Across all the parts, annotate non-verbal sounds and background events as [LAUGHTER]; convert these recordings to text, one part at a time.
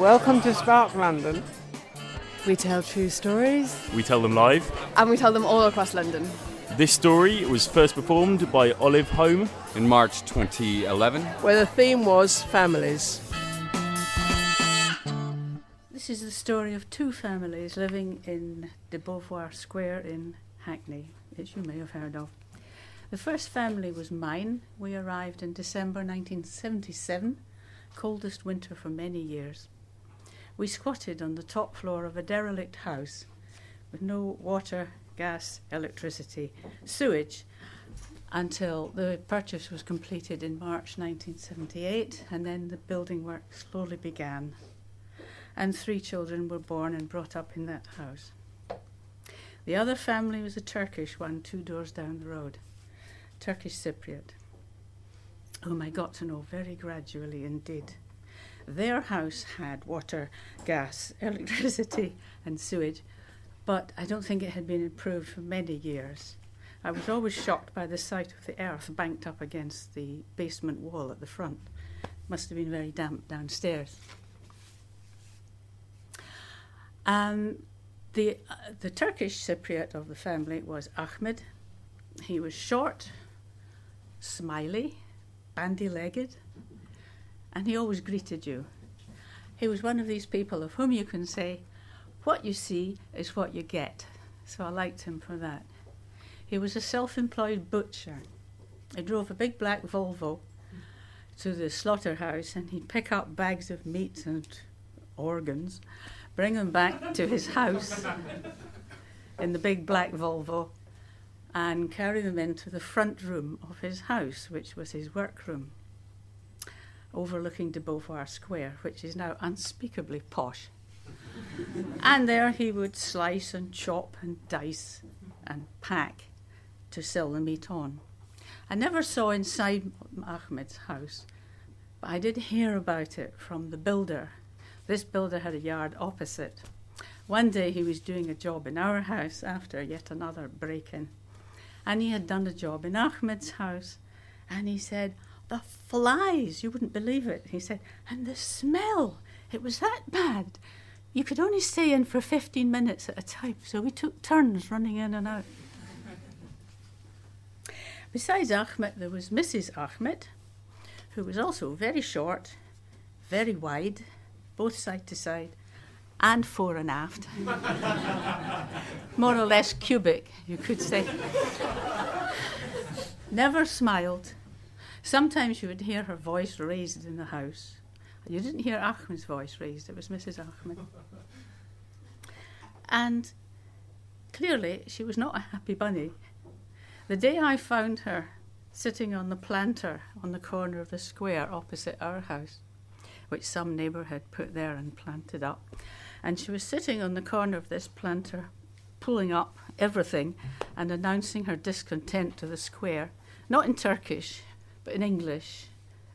Welcome to Spark London. We tell true stories. We tell them live. And we tell them all across London. This story was first performed by Olive Home in March 2011, where the theme was families. This is the story of two families living in de Beauvoir Square in Hackney, which you may have heard of. The first family was mine. We arrived in December 1977, coldest winter for many years. We squatted on the top floor of a derelict house with no water, gas, electricity, sewage until the purchase was completed in March 1978, and then the building work slowly began. And three children were born and brought up in that house. The other family was a Turkish one, two doors down the road, Turkish Cypriot, whom I got to know very gradually indeed. Their house had water, gas, [LAUGHS] electricity, and sewage, but I don't think it had been improved for many years. I was always shocked by the sight of the earth banked up against the basement wall at the front. Must have been very damp downstairs. Um, the, uh, the Turkish Cypriot of the family was Ahmed. He was short, smiley, bandy legged, and he always greeted you. He was one of these people of whom you can say, What you see is what you get. So I liked him for that. He was a self employed butcher. He drove a big black Volvo to the slaughterhouse and he'd pick up bags of meat and organs, bring them back to his house [LAUGHS] in the big black Volvo, and carry them into the front room of his house, which was his workroom overlooking de Beauvoir Square, which is now unspeakably posh. [LAUGHS] and there he would slice and chop and dice and pack to sell the meat on. I never saw inside Ahmed's house, but I did hear about it from the builder. This builder had a yard opposite. One day he was doing a job in our house after yet another break in. And he had done a job in Ahmed's house. And he said, the flies, you wouldn't believe it. He said, and the smell, it was that bad. You could only stay in for 15 minutes at a time, so we took turns running in and out. Besides Ahmed, there was Mrs. Ahmed, who was also very short, very wide, both side to side, and fore and aft. [LAUGHS] More or less cubic, you could say. [LAUGHS] Never smiled, Sometimes you would hear her voice raised in the house. You didn't hear Ahmed's voice raised, it was Mrs. Ahmed. [LAUGHS] and clearly, she was not a happy bunny. The day I found her sitting on the planter on the corner of the square opposite our house, which some neighbour had put there and planted up, and she was sitting on the corner of this planter, pulling up everything and announcing her discontent to the square, not in Turkish, but in English,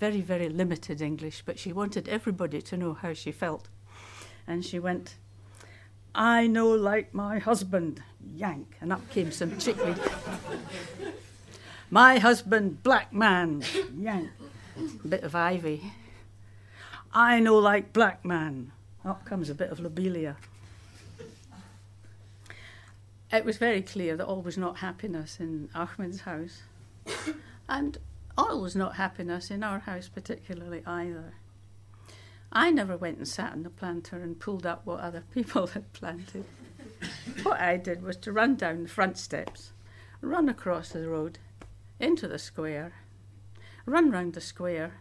very, very limited English, but she wanted everybody to know how she felt. And she went, I know like my husband, yank, and up came some chickweed. my husband, black man, yank, a bit of ivy. I know like black man, up comes a bit of lobelia. it was very clear that all was not happiness in Ahmed's house, and all was not happiness in our house particularly either. I never went and sat in the planter and pulled up what other people [LAUGHS] had planted. what I did was to run down the front steps, run across the road, into the square, run round the square,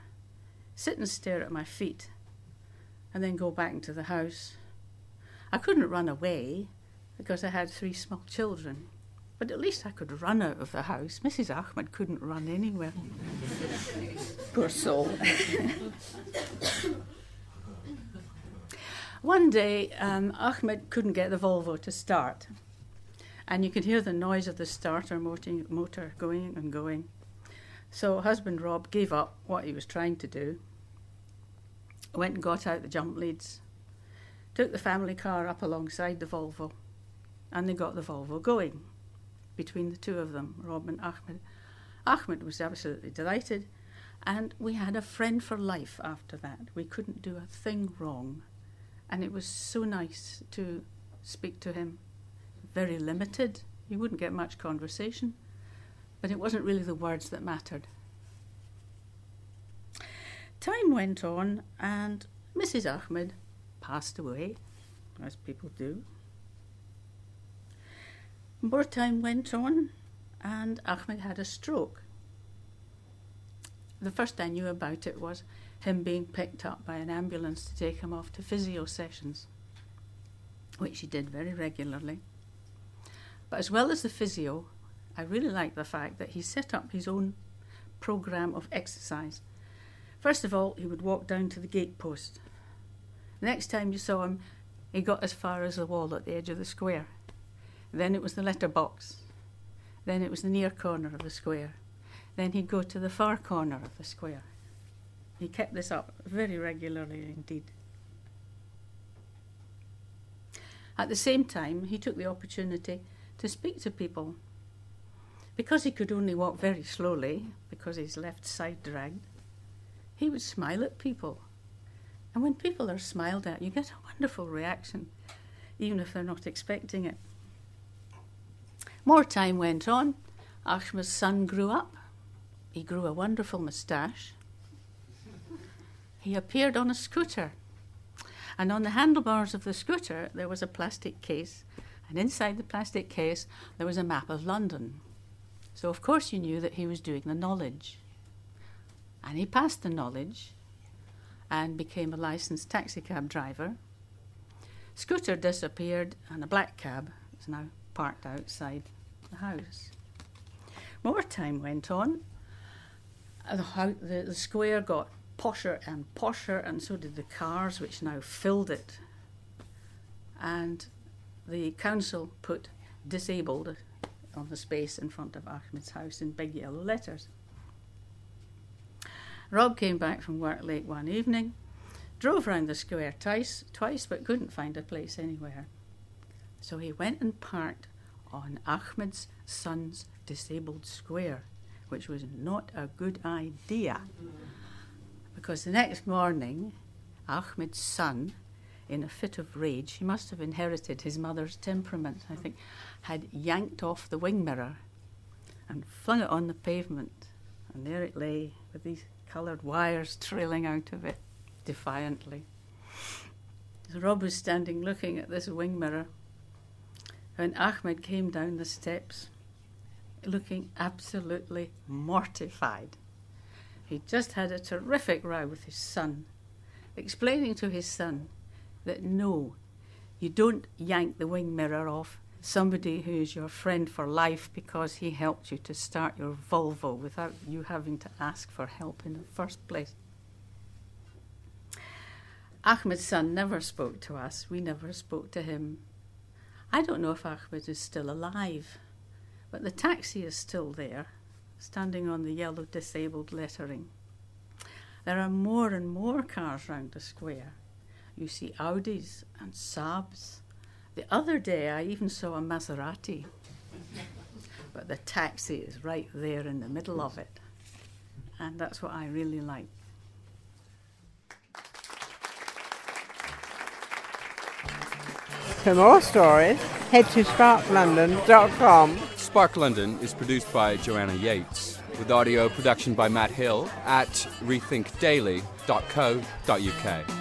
sit and stare at my feet, and then go back into the house. I couldn't run away because I had three small children, but at least I could run out of the house. Mrs. Ahmed couldn't run anywhere. [LAUGHS] Poor soul. [COUGHS] One day, um, Ahmed couldn't get the Volvo to start, and you could hear the noise of the starter motor, motor going and going. So, husband Rob gave up what he was trying to do, went and got out the jump leads, took the family car up alongside the Volvo, and they got the Volvo going between the two of them, Rob and Ahmed. Ahmed was absolutely delighted, and we had a friend for life after that. We couldn't do a thing wrong and it was so nice to speak to him. Very limited. You wouldn't get much conversation, but it wasn't really the words that mattered. Time went on, and Mrs. Ahmed passed away, as people do. More time went on, and Ahmed had a stroke. The first I knew about it was him being picked up by an ambulance to take him off to physio sessions, which he did very regularly. But as well as the physio, I really liked the fact that he set up his own program of exercise. First of all, he would walk down to the gate post. The next time you saw him, he got as far as the wall at the edge of the square. Then it was the letter box. Then it was the near corner of the square. Then he'd go to the far corner of the square. He kept this up very regularly indeed. At the same time, he took the opportunity to speak to people. Because he could only walk very slowly, because his left side dragged, he would smile at people. And when people are smiled at, you get a wonderful reaction, even if they're not expecting it. More time went on. Ahmed's son grew up. He grew a wonderful moustache he appeared on a scooter. And on the handlebars of the scooter, there was a plastic case. And inside the plastic case, there was a map of London. So, of course, you knew that he was doing the knowledge. And he passed the knowledge and became a licensed taxicab driver. Scooter disappeared, and a black cab is now parked outside the house. More time went on. The, the, the square got posher and posher, and so did the cars, which now filled it. And the council put disabled on the space in front of Ahmed's house in big yellow letters. Rob came back from work late one evening, drove round the square twice, twice but couldn't find a place anywhere. So he went and parked on Ahmed's son's disabled square, which was not a good idea because the next morning, Ahmed's son, in a fit of rage, he must have inherited his mother's temperament, I think, had yanked off the wing mirror and flung it on the pavement. And there it lay with these coloured wires trailing out of it defiantly. So Rob was standing looking at this wing mirror when Ahmed came down the steps looking absolutely mortified. He just had a terrific row with his son, explaining to his son that no, you don't yank the wing mirror off somebody who is your friend for life because he helped you to start your Volvo without you having to ask for help in the first place. Ahmed's son never spoke to us. We never spoke to him. I don't know if Ahmed is still alive, but the taxi is still there standing on the yellow disabled lettering. There are more and more cars round the square. You see Audis and Saabs. The other day I even saw a Maserati. but the taxi is right there in the middle of it. And that's what I really like. For more stories, Head to sparklondon.com. Spark London is produced by Joanna Yates, with audio production by Matt Hill at rethinkdaily.co.uk.